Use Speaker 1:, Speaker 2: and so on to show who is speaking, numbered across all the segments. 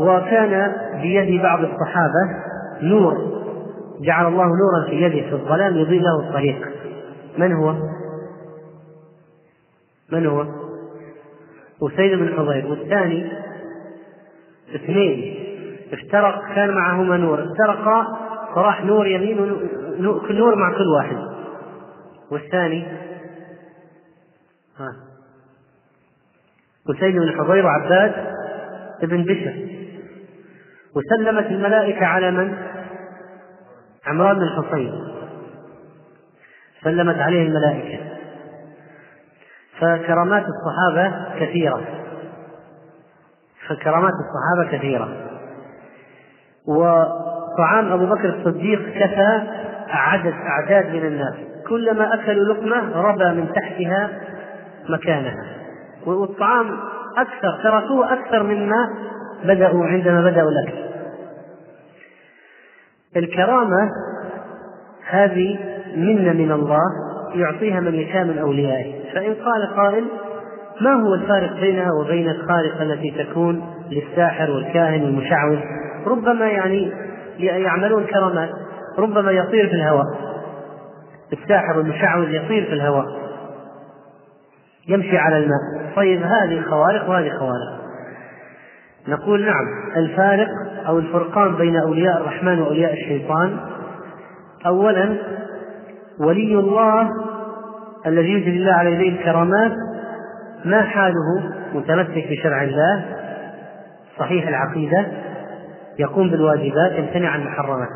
Speaker 1: وكان بيد بعض الصحابة نور. جعل الله نورا في يده في الظلام يضيء له الطريق. من هو؟ من هو؟ أسيد بن حضير. والثاني؟ اثنين. افترق كان معهما نور. افترقا فراح نور يمين كل نور مع كل واحد. والثاني؟ ها. أسيد بن حضير وعباد بن بشر. وسلمت الملائكة على من؟ عمران بن الحصين سلمت عليه الملائكة. فكرامات الصحابة كثيرة. فكرامات الصحابة كثيرة. وطعام أبو بكر الصديق كفى عدد أعداد من الناس. كلما أكلوا لقمة ربى من تحتها مكانها. والطعام أكثر تركوه أكثر مما بدأوا عندما بدأوا الأكل. الكرامة هذه منة من الله يعطيها من يشاء من أوليائه. فإن قال قائل ما هو الفارق بينها وبين الخارقة التي تكون للساحر والكاهن والمشعوذ؟ ربما يعني يعملون كرامات ربما يطير في الهواء. الساحر والمشعوذ يطير في الهواء. يمشي على الماء. طيب هذه خوارق وهذه خوارق. نقول نعم الفارق أو الفرقان بين أولياء الرحمن وأولياء الشيطان. اولا ولي الله الذي يجري الله على يديه الكرامات ما حاله متمسك بشرع الله. صحيح العقيدة يقوم بالواجبات يمتنع عن المحرمات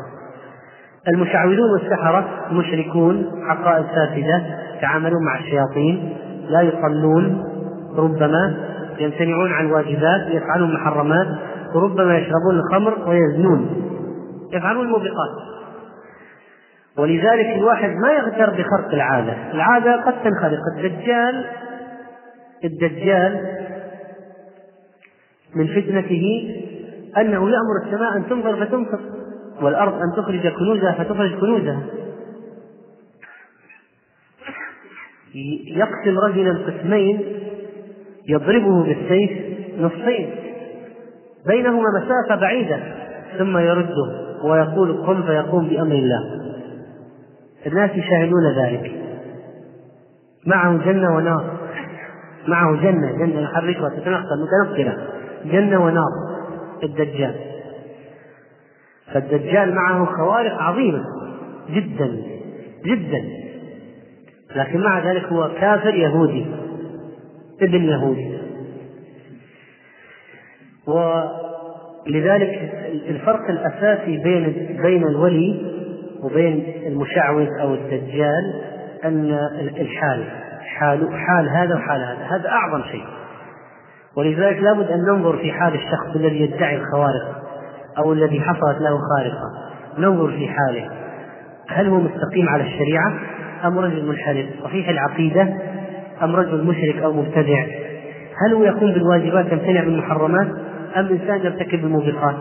Speaker 1: المشعوذون والسحرة مشركون عقائد فاسدة يتعاملون مع الشياطين لا يصلون ربما يمتنعون عن الواجبات يفعلون محرمات وربما يشربون الخمر ويزنون. يفعلون الموبقات. ولذلك الواحد ما يغتر بخرق العادة. العادة قد تنخرق. الدجال الدجال من فتنته أنه يأمر السماء أن تمطر فتمطر والأرض أن تخرج كنوزها فتخرج كنوزها. يقسم رجلا قسمين يضربه بالسيف نصفين بينهما مسافة بعيدة ثم يرده ويقول قم فيقوم بأمر الله. الناس يشاهدون ذلك. معه جنة ونار. معه جنة جنة يحركها تتنقل متنقلة. جنة ونار. الدجال. فالدجال معه خوارق عظيمة جدا جدا. لكن مع ذلك هو كافر يهودي. ابن يهودي ولذلك الفرق الأساسي بين بين الولي وبين المشعوذ أو الدجال أن الحال حال حال هذا وحال هذا. هذا أعظم شيء. ولذلك لابد أن ننظر في حال الشخص الذي يدعي الخوارق أو الذي حصلت له خارقة. ننظر في حاله. هل هو مستقيم على الشريعة أم رجل منحرف؟ صحيح العقيدة أم رجل مشرك أو مبتدع؟ هل هو يقوم بالواجبات يمتنع بالمحرمات؟ أم إنسان يرتكب الموبقات؟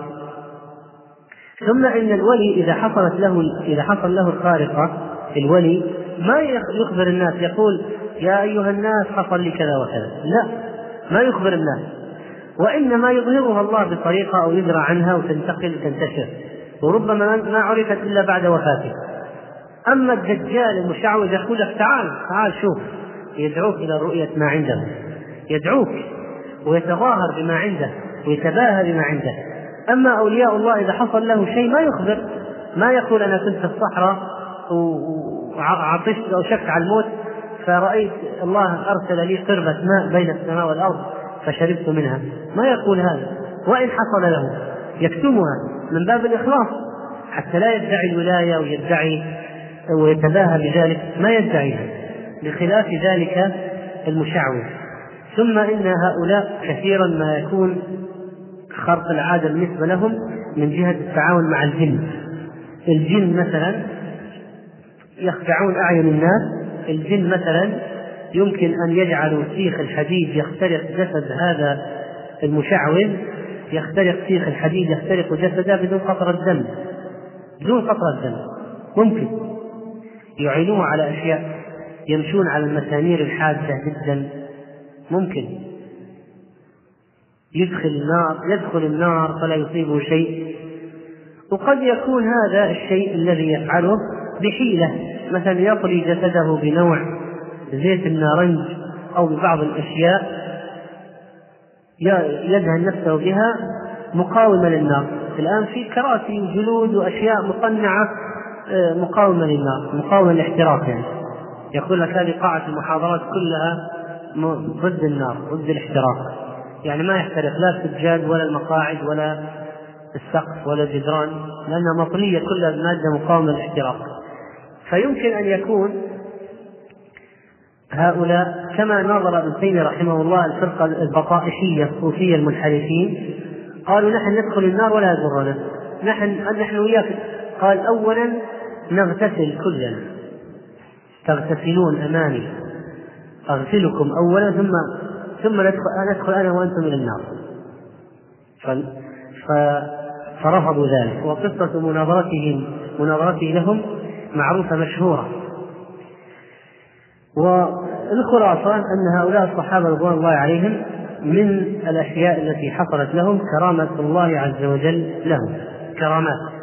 Speaker 1: ثم إن الولي إذا حصلت له إذا حصل له الخارقة الولي ما يخبر الناس يقول يا أيها الناس حصل لي كذا وكذا. لا ما يخبر الناس. وإنما يظهرها الله بطريقة أو يدرى عنها وتنتقل وتنتشر وربما ما عرفت إلا بعد وفاته. أما الدجال المشعوذ يقول لك تعال تعال شوف. يدعوك إلى رؤية ما عنده. يدعوك ويتظاهر بما عنده ويتباهى بما عنده. أما أولياء الله إذا حصل له شيء ما يخبر. ما يقول أنا كنت في الصحراء وعطشت أو شكت على الموت فرأيت الله أرسل لي قربة ماء بين السماء والأرض فشربت منها. ما يقول هذا. وإن حصل له يكتمها من باب الإخلاص. حتى لا يدعي الولاية ويدعي ويتباهى بذلك. ما يدعيها بخلاف ذلك المشعوذ. ثم إن هؤلاء كثيرا ما يكون خرق العادة بالنسبة لهم من جهة التعاون مع الجن. الجن مثلا يخدعون أعين الناس. الجن مثلا يمكن أن يجعلوا سيخ الحديد يخترق جسد هذا المشعوذ يخترق سيخ الحديد يخترق جسده بدون قطرة دم. بدون قطرة دم. ممكن. يعينوه على أشياء. يمشون على المسامير الحادة جدا. ممكن. يدخل النار يدخل النار فلا يصيبه شيء. وقد يكون هذا الشيء الذي يفعله بحيلة. مثلا يطلي جسده بنوع زيت النارنج أو ببعض الأشياء يدهن نفسه بها مقاومة للنار. الآن في كراسي وجلود وأشياء مصنعة آه، مقاومة للنار مقاومة للاحتراق يعني. يقول لك هذه قاعة المحاضرات كلها ضد النار ضد الاحتراق. يعني ما يحترق لا السجاد ولا المقاعد ولا السقف ولا الجدران لأنها مطلية كلها بمادة مقاومة للاحتراق. فيمكن أن يكون هؤلاء كما نظر ابن تيمية رحمه الله الفرقة البطائحية الصوفية المنحرفين قالوا نحن ندخل النار ولا يضرنا. نحن نحن وياك. قال أولا نغتسل كلنا. تغتسلون أمامي. أغسلكم أولا ثم ثم ندخل ندخل أنا وأنتم إلى النار. فرفضوا ذلك. وقصة مناظرتهم مناظرته لهم معروفة مشهورة. والخلاصة أن هؤلاء الصحابة رضوان الله عليهم من الأشياء التي حصلت لهم كرامة الله عز وجل لهم. كرامات.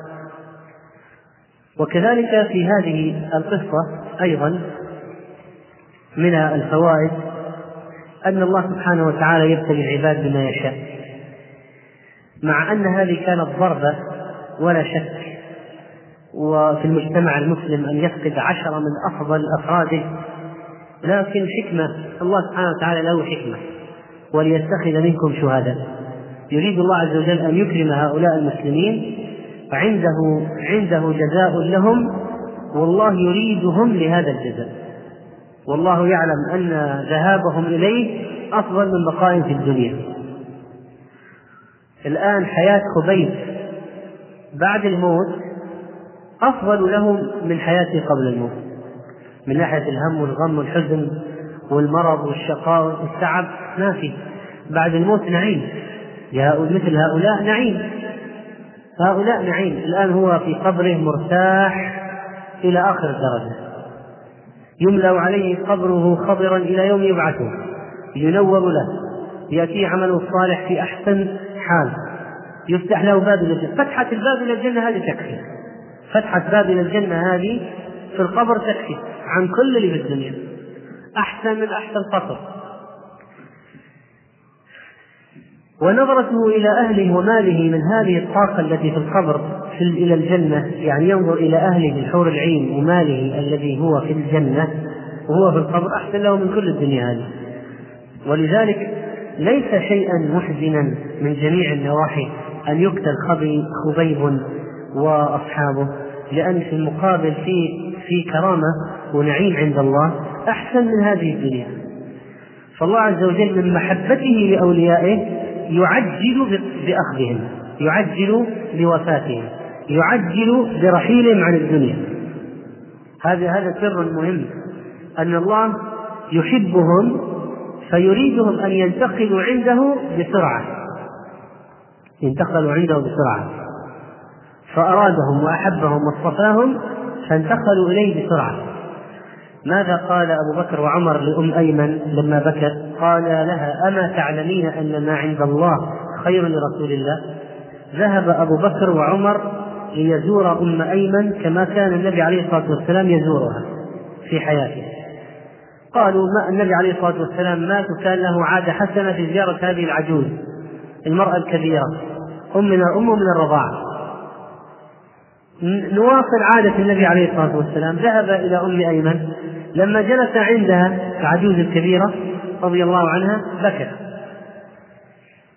Speaker 1: وكذلك في هذه القصة أيضا من الفوائد أن الله سبحانه وتعالى يبتلي العباد بما يشاء مع أن هذه كانت ضربة ولا شك وفي المجتمع المسلم أن يفقد عشرة من أفضل أفراده لكن حكمة الله سبحانه وتعالى له حكمة وليتخذ منكم شهداء. يريد الله عز وجل أن يكرم هؤلاء المسلمين عنده عنده جزاء لهم والله يريدهم لهذا الجزاء. والله يعلم أن ذهابهم إليه أفضل من بقائهم في الدنيا. الآن حياة خبيب بعد الموت أفضل لهم من حياته قبل الموت. من ناحية الهم والغم والحزن والمرض والشقاء والتعب ما في. بعد الموت نعيم. مثل هؤلاء نعيم. هؤلاء نعيم. الآن هو في قبره مرتاح إلى آخر الدرجة يملأ عليه قبره خضرا إلى يوم يبعثه. ينور له. يأتيه عمله الصالح في أحسن حال. يفتح له باب إلى الجنة. فتحة الباب إلى الجنة هذه تكفي. فتحة باب إلى الجنة هذه في القبر تكفي. عن كل اللي في الدنيا. أحسن من أحسن قصر. ونظرته إلى أهله وماله من هذه الطاقة التي في القبر في إلى الجنة يعني ينظر إلى أهله الحور العين وماله الذي هو في الجنة وهو في القبر أحسن له من كل الدنيا هذه. ولذلك ليس شيئا محزنا من جميع النواحي أن يقتل خبيب وأصحابه لأن في المقابل في في كرامة ونعيم عند الله أحسن من هذه الدنيا. فالله عز وجل من محبته لأوليائه يعجل بأخذهم يعجل بوفاتهم يعجل برحيلهم عن الدنيا. هذا هذا سر مهم. أن الله يحبهم فيريدهم أن ينتقلوا عنده بسرعة. ينتقلوا عنده بسرعة. فأرادهم وأحبهم واصطفاهم فانتقلوا إليه بسرعة. ماذا قال أبو بكر وعمر لأم أيمن لما بكت؟ قال لها أما تعلمين أن ما عند الله خير لرسول الله؟ ذهب أبو بكر وعمر ليزور أم أيمن كما كان النبي عليه الصلاة والسلام يزورها في حياته. قالوا ما النبي عليه الصلاة والسلام مات وكان له عادة حسنة في زيارة هذه العجوز المرأة الكبيرة أم من الرضاعة. نواصل عادة النبي عليه الصلاة والسلام. ذهب إلى أم أيمن لما جلس عندها العجوز الكبيرة رضي الله عنها بكت.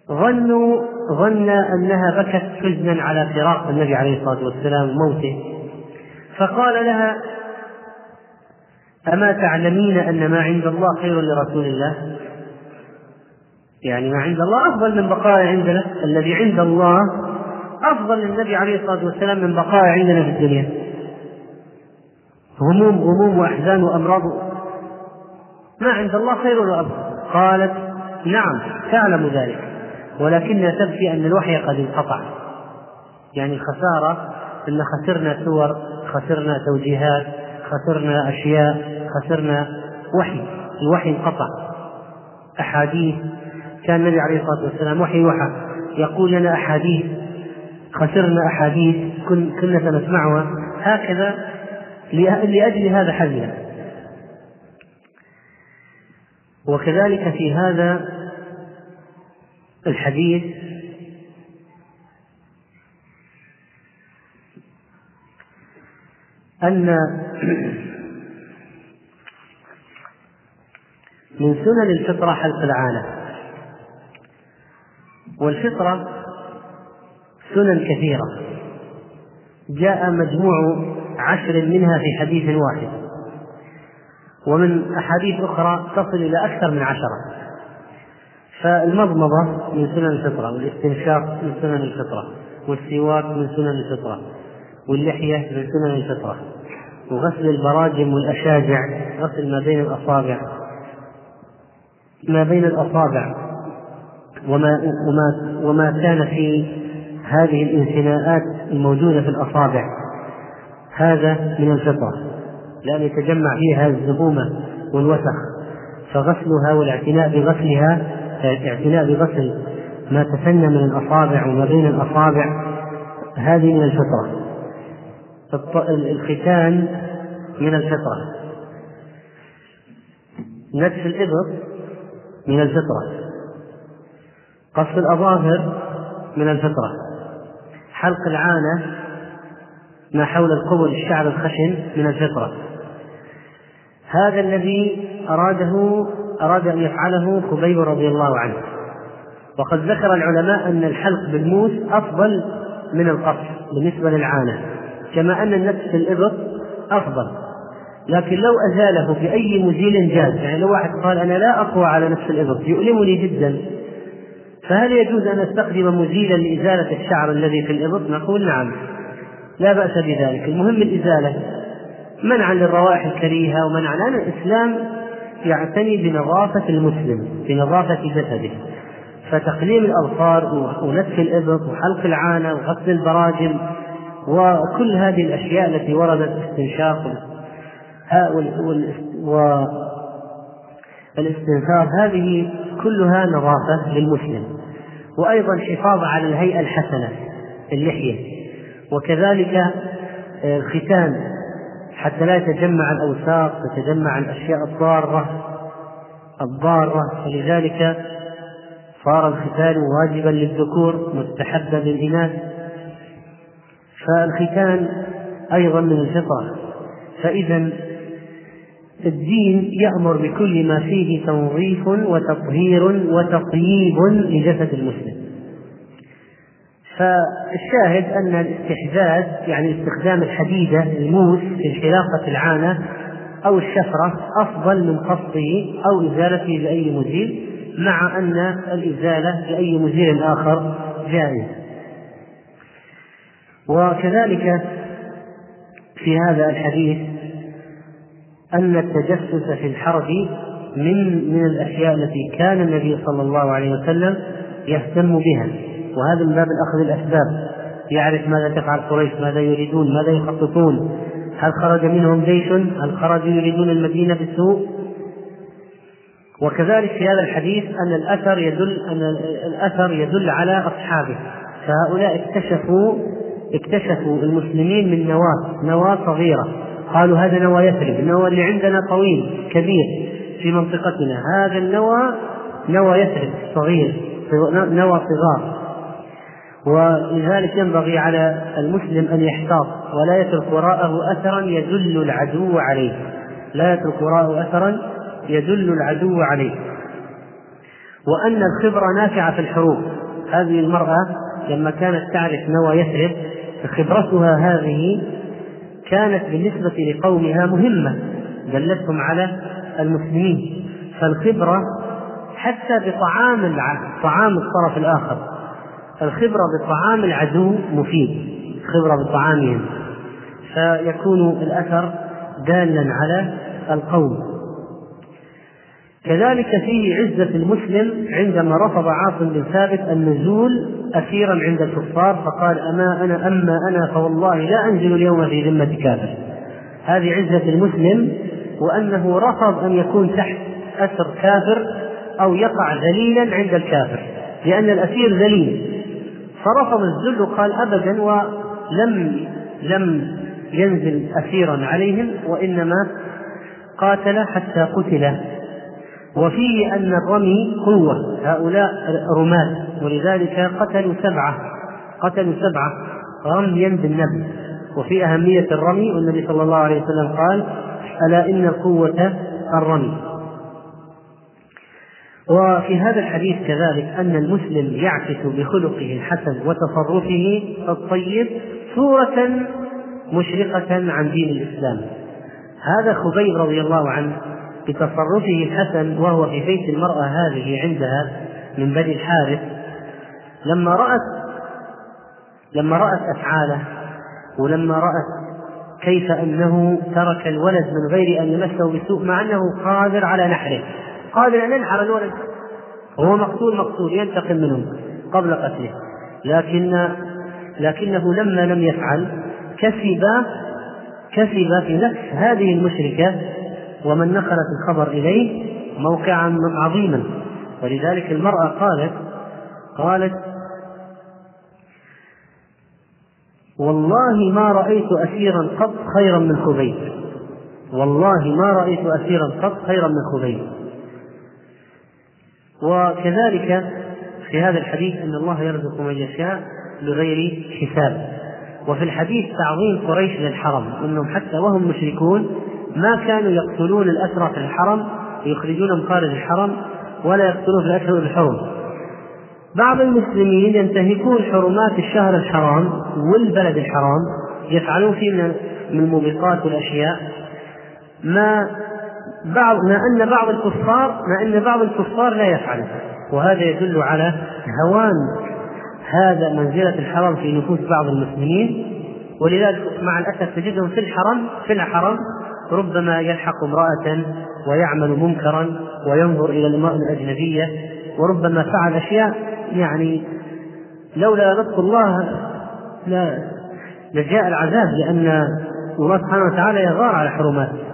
Speaker 1: ظنوا ظن أنها بكت حزنا على فراق النبي عليه الصلاة والسلام وموته. فقال لها أما تعلمين أن ما عند الله خير لرسول الله؟ يعني ما عند الله أفضل من بقاء عندنا. الذي عند الله أفضل للنبي عليه الصلاة والسلام من بقاء عندنا في الدنيا. هموم غموم وأحزان وأمراض. ما عند الله خير وأفضل قالت نعم تعلم ذلك. ولكنها تبكي أن الوحي قد انقطع. يعني الخسارة أن خسرنا سور خسرنا توجيهات خسرنا أشياء خسرنا وحي. الوحي انقطع. أحاديث كان النبي عليه الصلاة والسلام وحي وحى. يقول لنا أحاديث خسرنا أحاديث كنا سنسمعها. هكذا لأجل هذا حزنا وكذلك في هذا الحديث أن من سنن الفطرة حلق العانة والفطرة سنن كثيرة. جاء مجموع عشر منها في حديث واحد. ومن أحاديث أخرى تصل إلى أكثر من عشرة. فالمضمضة من سنن الفطرة والاستنشاق من سنن الفطرة والسواك من سنن الفطرة واللحية من سنن الفطرة وغسل البراجم والأشاجع غسل ما بين الأصابع ما بين الأصابع وما وما وما كان في هذه الانثناءات الموجودة في الأصابع. هذا من الفطرة لأن يتجمع فيها الزبومة والوسخ. فغسلها والاعتناء بغسلها الاعتناء بغسل ما تسنى من الأصابع وما بين الأصابع هذه من الفطرة. الختان من الفطرة. نتف الإبط من الفطرة. قص الأظافر من الفطرة. حلق العانة ما حول القبل الشعر الخشن من الفطرة. هذا الذي أراده أراد أن يفعله خبيب رضي الله عنه. وقد ذكر العلماء أن الحلق بالموس أفضل من القص بالنسبة للعانة كما أن النفس في الإبط أفضل. لكن لو أزاله بأي مزيل جاز يعني لو واحد قال أنا لا أقوى على نفس الإبط يؤلمني جدا فهل يجوز أن أستخدم مزيلا لإزالة الشعر الذي في الإبط؟ نقول نعم. لا بأس بذلك. المهم الإزالة. منعا للروائح الكريهة ومنعا لأن الإسلام يعتني بنظافة المسلم بنظافة جسده. فتقليم الأظفار ونتف الإبط وحلق العانة وغسل البراجم وكل هذه الأشياء التي وردت استنشاق والاستنثار هذه كلها نظافة للمسلم. وأيضا حفاظ على الهيئة الحسنة اللحية. وكذلك آه، الختان. حتى لا يتجمع الأوساخ تتجمع الأشياء الضارة الضارة. فلذلك صار الختان واجبا للذكور مستحبا للإناث. فالختان أيضا من الفطرة فإذا الدين يأمر بكل ما فيه تنظيف وتطهير وتطييب لجسد المسلم. فالشاهد أن الاستحداث يعني استخدام الحديدة الموس في انحلاقة العانة أو الشفرة أفضل من قصه أو إزالته بأي مزيل مع أن الإزالة بأي مزيل آخر جائز. وكذلك في هذا الحديث أن التجسس في الحرب من من الأشياء التي كان النبي صلى الله عليه وسلم يهتم بها. وهذا من باب الأخذ الأسباب يعرف ماذا تفعل قريش ماذا يريدون ماذا يخططون. هل خرج منهم جيش؟ هل خرجوا يريدون المدينة بالسوء؟ وكذلك في هذا الحديث أن الأثر يدل أن الأثر يدل على أصحابه. فهؤلاء اكتشفوا اكتشفوا المسلمين من نواة نواة صغيرة. قالوا هذا نوى يثرب النوى اللي عندنا طويل كبير في منطقتنا. هذا النوى نوى يثرب صغير نوى صغار. ولذلك ينبغي على المسلم أن يحتاط ولا يترك وراءه أثرا يدل العدو عليه. لا يترك وراءه أثرا يدل العدو عليه. وأن الخبرة نافعة في الحروب هذه المرأة لما كانت تعرف نوى يثرب خبرتها هذه كانت بالنسبة لقومها مهمة دلتهم على المسلمين. فالخبرة حتى بطعام طعام الطرف الآخر. الخبرة بطعام العدو مفيد. خبرة بطعامهم فيكون الأثر دالا على القوم. كذلك فيه عزة المسلم عندما رفض عاصم بن ثابت النزول أسيرا عند الكفار فقال أما أنا أما أنا فوالله لا أنزل اليوم في ذمة كافر. هذه عزة المسلم وأنه رفض أن يكون تحت أسر كافر أو يقع ذليلا عند الكافر لأن الأسير ذليل. فرفض الذل وقال أبدا ولم لم ينزل أسيرا عليهم وإنما قاتل حتى قتل. وفيه أن الرمي قوة هؤلاء رماة ولذلك قتلوا سبعة قتلوا سبعة رميا بالنبل وفي أهمية الرمي والنبي صلى الله عليه وسلم قال ألا إن القوة الرمي؟ وفي هذا الحديث كذلك أن المسلم يعكس بخلقه الحسن وتصرفه الطيب صورة مشرقة عن دين الإسلام. هذا خبيب رضي الله عنه بتصرفه الحسن وهو في بيت المرأة هذه عندها من بني الحارث لما رأت لما رأت أفعاله ولما رأت كيف أنه ترك الولد من غير أن يمسه بسوء مع أنه قادر على نحره. قادر أن ينحر الولد وهو مقتول مقتول ينتقم منه قبل قتله. لكن لكنه لما لم يفعل كسب كسب في نفس هذه المشركة ومن نقلت الخبر إليه موقعا عظيما. ولذلك المرأة قالت قالت والله ما رأيت أسيرا قط خيرا من خبيب. والله ما رأيت أسيرا قط خيرا من خبيب. وكذلك في هذا الحديث أن الله يرزق من يشاء بغير حساب. وفي الحديث تعظيم قريش للحرم أنهم حتى وهم مشركون ما كانوا يقتلون الأسرى في الحرم ويخرجونهم خارج الحرم ولا يقتلون في الأشهر الحرم. بعض المسلمين ينتهكون حرمات الشهر الحرام والبلد الحرام يفعلون فيه من الموبقات والأشياء ما بعض ما أن بعض الكفار ما أن بعض الكفار لا يفعل وهذا يدل على هوان هذا منزلة الحرم في نفوس بعض المسلمين. ولذلك مع الأسف تجدهم في الحرم في الحرم ربما يلحق امرأة ويعمل منكرا وينظر إلى المرأة الأجنبية. وربما فعل أشياء يعني لولا لطف الله لا لجاء العذاب لأن الله سبحانه وتعالى يغار على حرماته.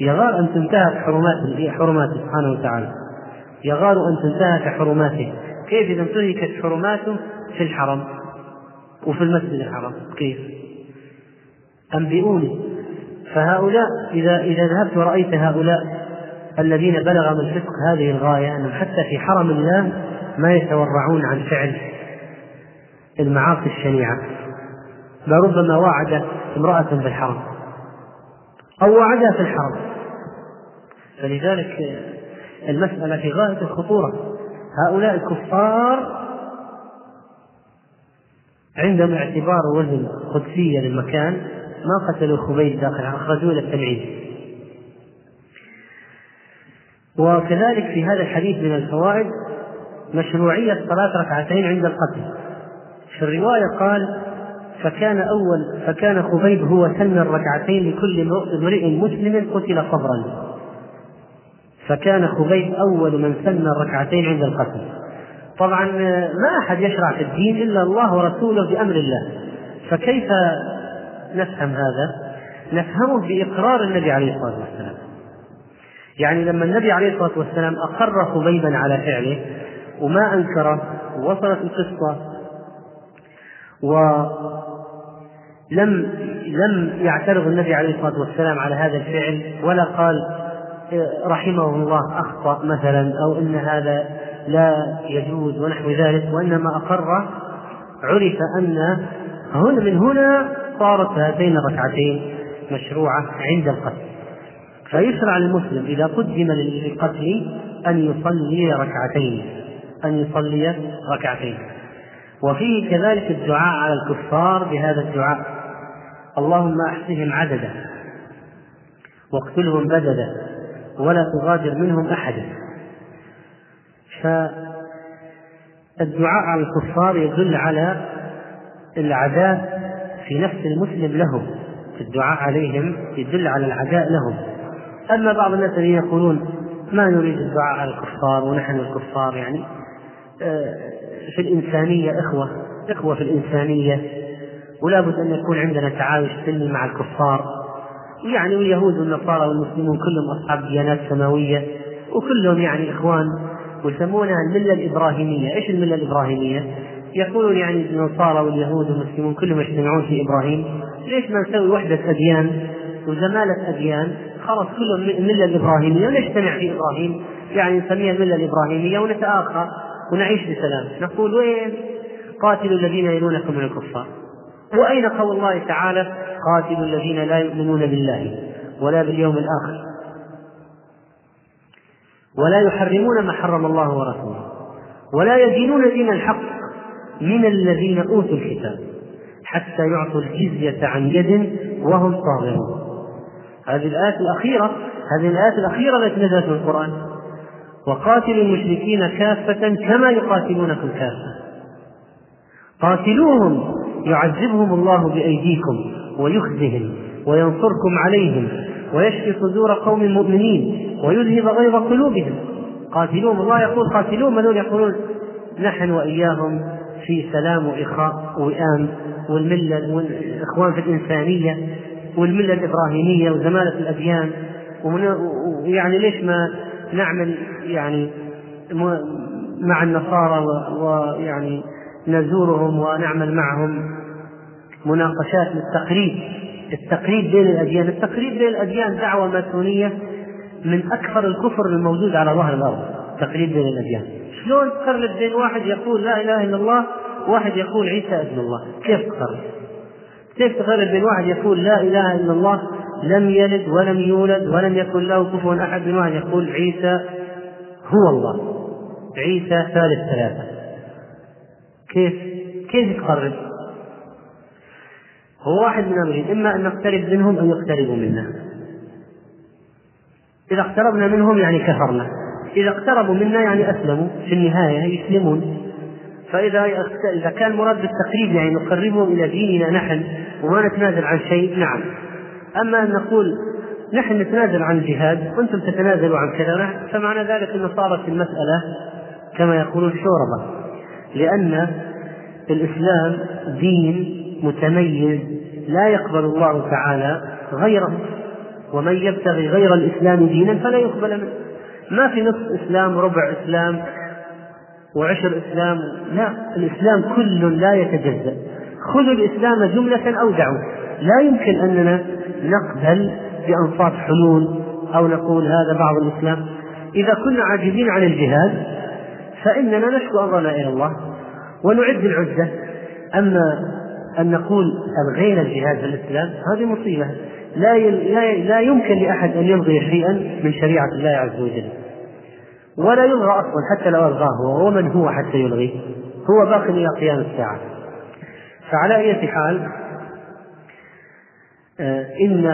Speaker 1: يغار أن تنتهك حرماته حرماته سبحانه وتعالى. يغار أن تنتهك حرماته. كيف إذا انتهكت حرماته؟ في الحرم. وفي المسجد الحرام. كيف؟ أنبئوني. فهؤلاء إذا إذا ذهبت ورأيت هؤلاء الذين بلغ من الفسق هذه الغاية أنهم حتى في حرم الله ما يتورعون عن فعل المعاصي الشنيعة. لربما وعد امرأة في الحرم أو وعدها في الحرم. فلذلك المسألة في غاية الخطورة. هؤلاء الكفار عندهم اعتبار وزن قدسية للمكان. ما قتلوا خبيب داخل أخرجوه إلى التبعيد. وكذلك في هذا الحديث من الفوائد مشروعية صلاة ركعتين عند القتل. في الرواية قال فكان أول فكان خبيب هو سن الركعتين لكل امرئ مسلم قتل صبرا فكان خبيب أول من سن الركعتين عند القتل. طبعا ما أحد يشرع في الدين إلا الله ورسوله بأمر الله. فكيف نفهم هذا؟ نفهمه بإقرار النبي عليه الصلاة والسلام. يعني لما النبي عليه الصلاة والسلام أقر خبيبا على فعله وما أنكره ووصلت القصة ولم لم يعترض النبي عليه الصلاة والسلام على هذا الفعل ولا قال رحمه الله أخطأ مثلا أو إن هذا لا يجوز ونحو ذلك وإنما أقر عرف أن هنا من هنا صارت هاتين الركعتين مشروعة عند القتل. فيشرع للمسلم إذا قدم للقتل أن يصلي ركعتين أن يصلي ركعتين. وفيه كذلك الدعاء على الكفار بهذا الدعاء. اللهم أحصهم عددا واقتلهم بددا ولا تغادر منهم أحدا. فالدعاء على الكفار يدل على العداء في نفس المسلم لهم الدعاء عليهم يدل على العداء لهم. أما بعض الناس الذين يقولون ما نريد الدعاء على الكفار ونحن الكفار يعني آه، في الإنسانية إخوة إخوة في الإنسانية. ولا بد أن يكون عندنا تعايش سلمي مع الكفار. يعني واليهود والنصارى والمسلمون كلهم أصحاب ديانات سماوية وكلهم يعني إخوان ويسمونها الملة الإبراهيمية. إيش الملة الإبراهيمية؟ يقولون يعني النصارى واليهود والمسلمون كلهم يجتمعون في إبراهيم. ليش ما نسوي وحدة أديان؟ وزمالة أديان. خلاص كلهم الملة الإبراهيمية ونجتمع في إبراهيم. يعني نسميها الملة الإبراهيمية ونتآخى ونعيش بسلام. نقول وين؟ قاتلوا الذين يلونكم من الكفار. وأين قول الله تعالى قاتلوا الذين لا يؤمنون بالله ولا باليوم الآخر ولا يحرمون ما حرم الله ورسوله ولا يدينون دين الحق من الذين أوتوا الكتاب حتى يعطوا الجزية عن يد وهم صاغرون. هذه الآيات الأخيرة هذه الآيات الأخيرة التي نزلت في القرآن. وقاتلوا المشركين كافة كما يقاتلونكم كافة. قاتلوهم يعذبهم الله بأيديكم ويخزهم وينصركم عليهم ويشفي صدور قوم مؤمنين ويذهب غيظ قلوبهم. قاتلوهم الله يقول قاتلوهم هذول يقولون نحن وإياهم في سلام وإخاء ووئام والملة والإخوان في الإنسانية والملة الإبراهيمية وزمالة الأديان. ويعني ليش ما نعمل يعني مع النصارى ويعني نزورهم ونعمل معهم مناقشات للتقريب. التقريب بين الأديان. التقريب بين الأديان دعوة ماسونية من أكثر الكفر الموجود على ظهر الأرض. تقريب بين الأديان. شلون تقرب بين واحد يقول لا إله إلا الله وواحد يقول عيسى ابن الله؟ كيف تقرب؟ كيف تقرب بين واحد يقول لا إله إلا الله؟ لم يلد ولم يولد ولم يكن له كفوا أحد. من واحد يقول عيسى هو الله. عيسى ثالث ثلاثة. كيف؟ كيف تقرب هو واحد من أمرين إما أن نقترب منهم أو يقتربوا منا. إذا اقتربنا منهم يعني كفرنا. إذا اقتربوا منا يعني أسلموا في النهاية يسلمون. فإذا إذا كان مراد بالتقريب يعني نقربهم إلى ديننا نحن وما نتنازل عن شيء نعم. أما أن نقول نحن نتنازل عن الجهاد وأنتم تتنازلوا عن كذا فمعنى ذلك أنه صارت المسألة كما يقولون شوربة. لأن الإسلام دين متميز لا يقبل الله تعالى غيره ومن يبتغي غير الإسلام دينا فلا يقبل منه. ما في نصف إسلام ربع إسلام وعشر إسلام لا الإسلام كل لا يتجزأ. خذوا الإسلام جملة أو دعوة. لا يمكن أننا نقبل بأنصاف حلول أو نقول هذا بعض الإسلام. إذا كنا عاجزين عن الجهاد فإننا نشكو أمرنا إلى الله. ونعد العدة أما أن نقول ألغينا الجهاد في الإسلام؟ هذه مصيبة. لا لا يمكن لأحد أن يلغي شيئا من شريعة الله عز وجل. ولا يلغى أصلا حتى لو ألغاه هو ومن هو حتى يلغيه؟ هو باق إلى قيام الساعة. فعلى أي حال آه، إن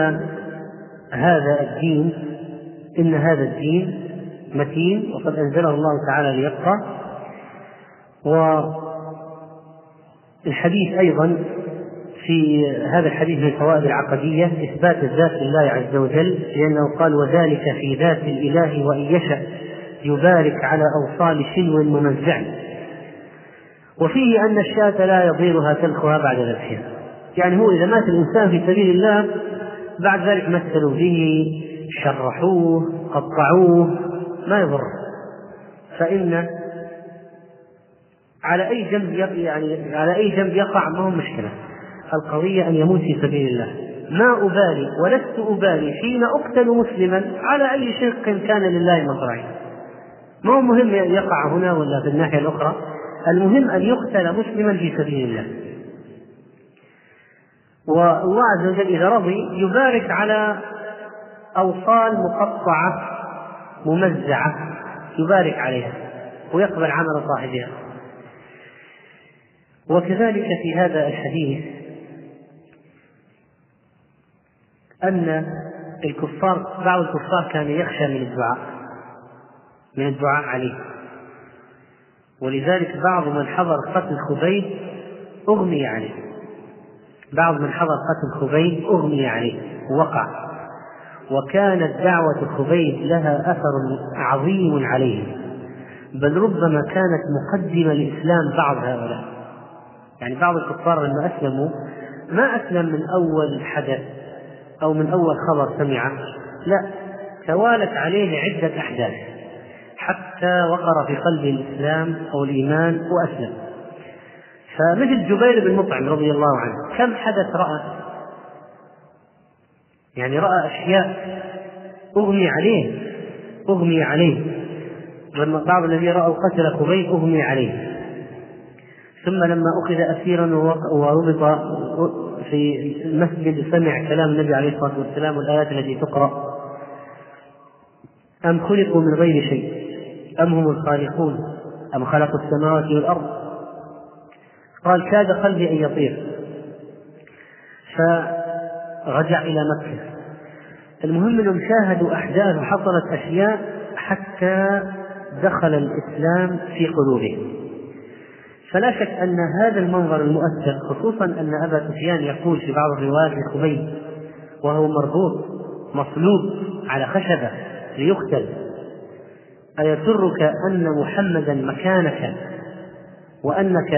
Speaker 1: هذا الدين إن هذا الدين متين وقد أنزله الله تعالى ليبقى. والحديث أيضا في هذا الحديث من الفوائد العقدية إثبات الذات لله عز وجل لأنه قال وذلك في ذات الإله وإن يشأ يبارك على أوصال شلو ممزع وفيه أن الشاة لا يضيرها تلخها بعد ذبحها. يعني هو إذا مات الإنسان في سبيل الله بعد ذلك مثلوا به شرحوه قطعوه ما يضر فإن على أي جنب يعني على أي جنب يقع ما هو مشكلة. القضية أن يموت في سبيل الله. ما أبالي ولست أبالي حين أقتل مسلما على أي شق كان لله مصرعي ما هو مهم يقع هنا ولا في الناحية الأخرى؟ المهم أن يقتل مسلما في سبيل الله. والله عز وجل إذا رضي يبارك على أوصال مقطعة ممزعة يبارك عليها ويقبل عمل صاحبها. وكذلك في هذا الحديث أن الكفار بعض الكفار كان يخشى من الدعاء من الدعاء عليه. ولذلك بعض من حضر قتل خبيب أغمي عليه. بعض من حضر قتل خبيب أغمي عليه. ووقع وكانت دعوة خبيب لها أثر عظيم عليهم بل ربما كانت مقدمة لإسلام بعض هؤلاء. يعني بعض الكفار لما أسلموا ما أسلم من أول حدث أو من أول خبر سمعه لا توالت عليه عدة أحداث حتى وقر في قلبه الإسلام أو الإيمان وأسلم. فمثل جبير بن مطعم رضي الله عنه كم حدث رأى؟ يعني رأى أشياء أغمي عليه أغمي عليه. لما بعض الذين رأوا قتل خبيب أغمي عليه. ثم لما أخذ أسيرا وربط في المسجد سمع كلام النبي عليه الصلاة والسلام والآيات التي تقرأ. أم خلقوا من غير شيء؟ أم هم الخالقون؟ أم خلقوا السماوات والأرض؟ قال كاد قلبي أن يطير. فرجع إلى مكة. المهم أنهم شاهدوا أحداث وحصلت أشياء حتى دخل الإسلام في قلوبهم. فلا شك أن هذا المنظر المؤثر خصوصا أن أبا سفيان يقول في بعض الروايات لخبيب وهو مربوط مصلوب على خشبة ليقتل أيسرك أن محمدا مكانك وأنك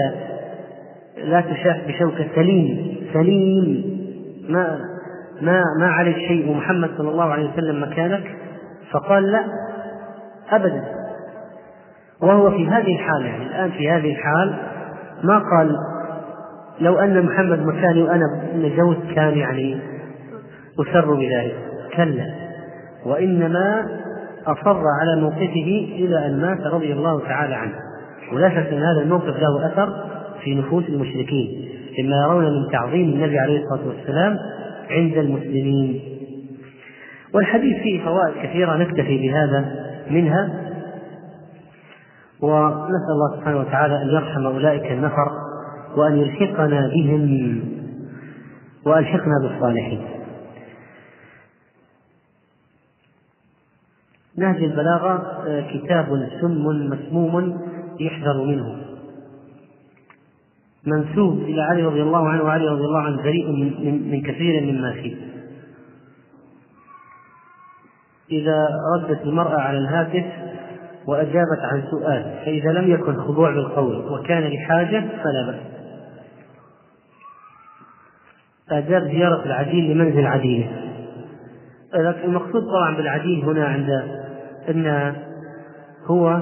Speaker 1: لا تشاف بشوكة سليم سليم ما ما ما عليك شيء ومحمد صلى الله عليه وسلم مكانك؟ فقال لا أبدا. وهو في هذه الحالة يعني الآن في هذه الحال ما قال لو أن محمد مكاني وأنا نجوت كان يعني أسر بذلك. كلا. وإنما أصر على موقفه إلى أن مات رضي الله تعالى عنه. ولا شك أن هذا الموقف له أثر في نفوس المشركين مما يرون من تعظيم النبي عليه الصلاة والسلام عند المسلمين. والحديث فيه فوائد كثيرة نكتفي بهذا منها. ونسأل الله سبحانه وتعالى أن يرحم أولئك النفر وأن يلحقنا بهم وألحقنا بالصالحين. نهج البلاغة آه، كتاب سم مسموم يحذر منه. منسوب إلى علي رضي الله عنه وعلي رضي الله عنه بريء من, من كثير مما فيه. إذا ردت المرأة على الهاتف وأجابت عن سؤال فإذا لم يكن خضوع بالقول وكان لحاجة فلا بأس. آداب زيارة العديل لمنزل عديله لكن المقصود طبعا بالعديل هنا عند أن هو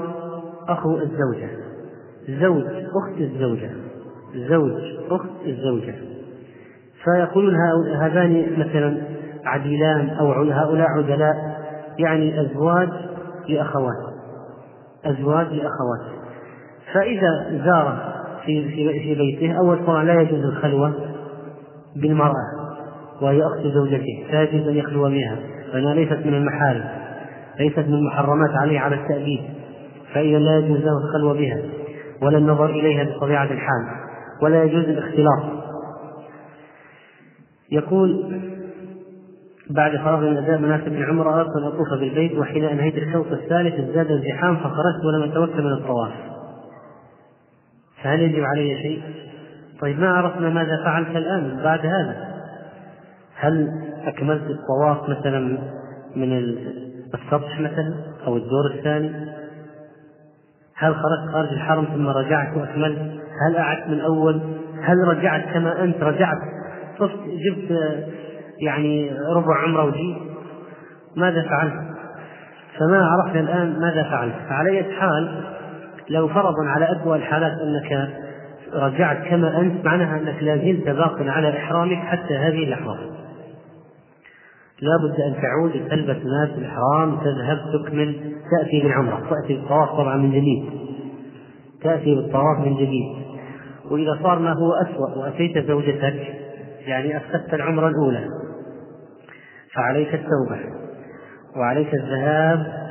Speaker 1: أخو الزوجة. زوج أخت الزوجة. زوج أخت الزوجة. فيقولون هذان مثلا عديلان أو هؤلاء عدلاء يعني أزواج لأخوات أزواج لأخوات فإذا زار في في بيته أول طبعا لا يجوز الخلوة بالمرأة وهي أخت زوجته لا يجوز أن يخلو بها لأنها ليست من المحارم ليست من المحرمات عليه على التأبيد. فإذا لا يجوز له الخلوة بها ولا النظر إليها بطبيعة الحال ولا يجوز الاختلاط. يقول بعد فراغ من اداء مناسك العمره اردت ان اطوف بالبيت وحين أنهيت الشوط الثالث ازداد الزحام فخرجت ولم اتمكن من الطواف. فهل يجب علي شيء؟ طيب ما عرفنا ماذا فعلت الآن بعد هذا؟ هل أكملت الطواف مثلا من السطح مثلا أو الدور الثاني؟ هل خرجت خارج الحرم ثم رجعت وأكملت؟ هل أعدت من أول؟ هل رجعت كما أنت رجعت؟ صرت جبت يعني ربع عمره وجيت ماذا فعلت؟ فما عرفنا الآن ماذا فعلت. فعلى حال لو فرضا على أسوأ الحالات أنك رجعت كما أنت معناها أنك لا زلت باق على إحرامك حتى هذه اللحظة. لا بد أن تعود تلبس ماس الإحرام تذهب تكمل تأتي بالعمرة تأتي بالطواف طبعا من جديد. تأتي بالطواف من جديد. وإذا صار ما هو أسوأ وأتيت زوجتك يعني أفسدت العمرة الأولى. فعليك التوبة وعليك الذهاب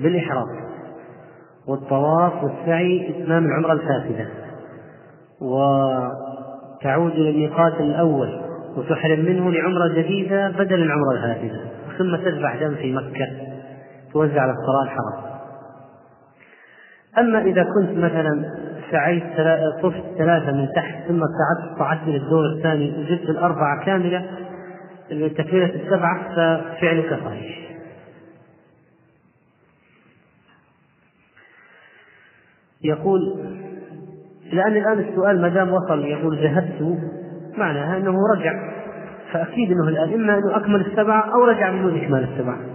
Speaker 1: بالإحرام والطواف والسعي إتمام العمرة الفاسدة وتعود للميقات الأول وتحرم منه لعمرة جديدة بدل العمرة الفاسدة ثم تذبح دم في مكة توزع على القراء الحرم أما إذا كنت مثلا سعيت طفت ثلاثة من تحت ثم صعدت الدور الثاني وجبت الأربعة كاملة تكملة السبعة ففعلك صحيح. يقول لأن الآن السؤال ما دام وصل يقول ذهبت معناها أنه رجع فأكيد أنه الآن إما أنه أكمل السبعة أو رجع من دون إكمال السبعة.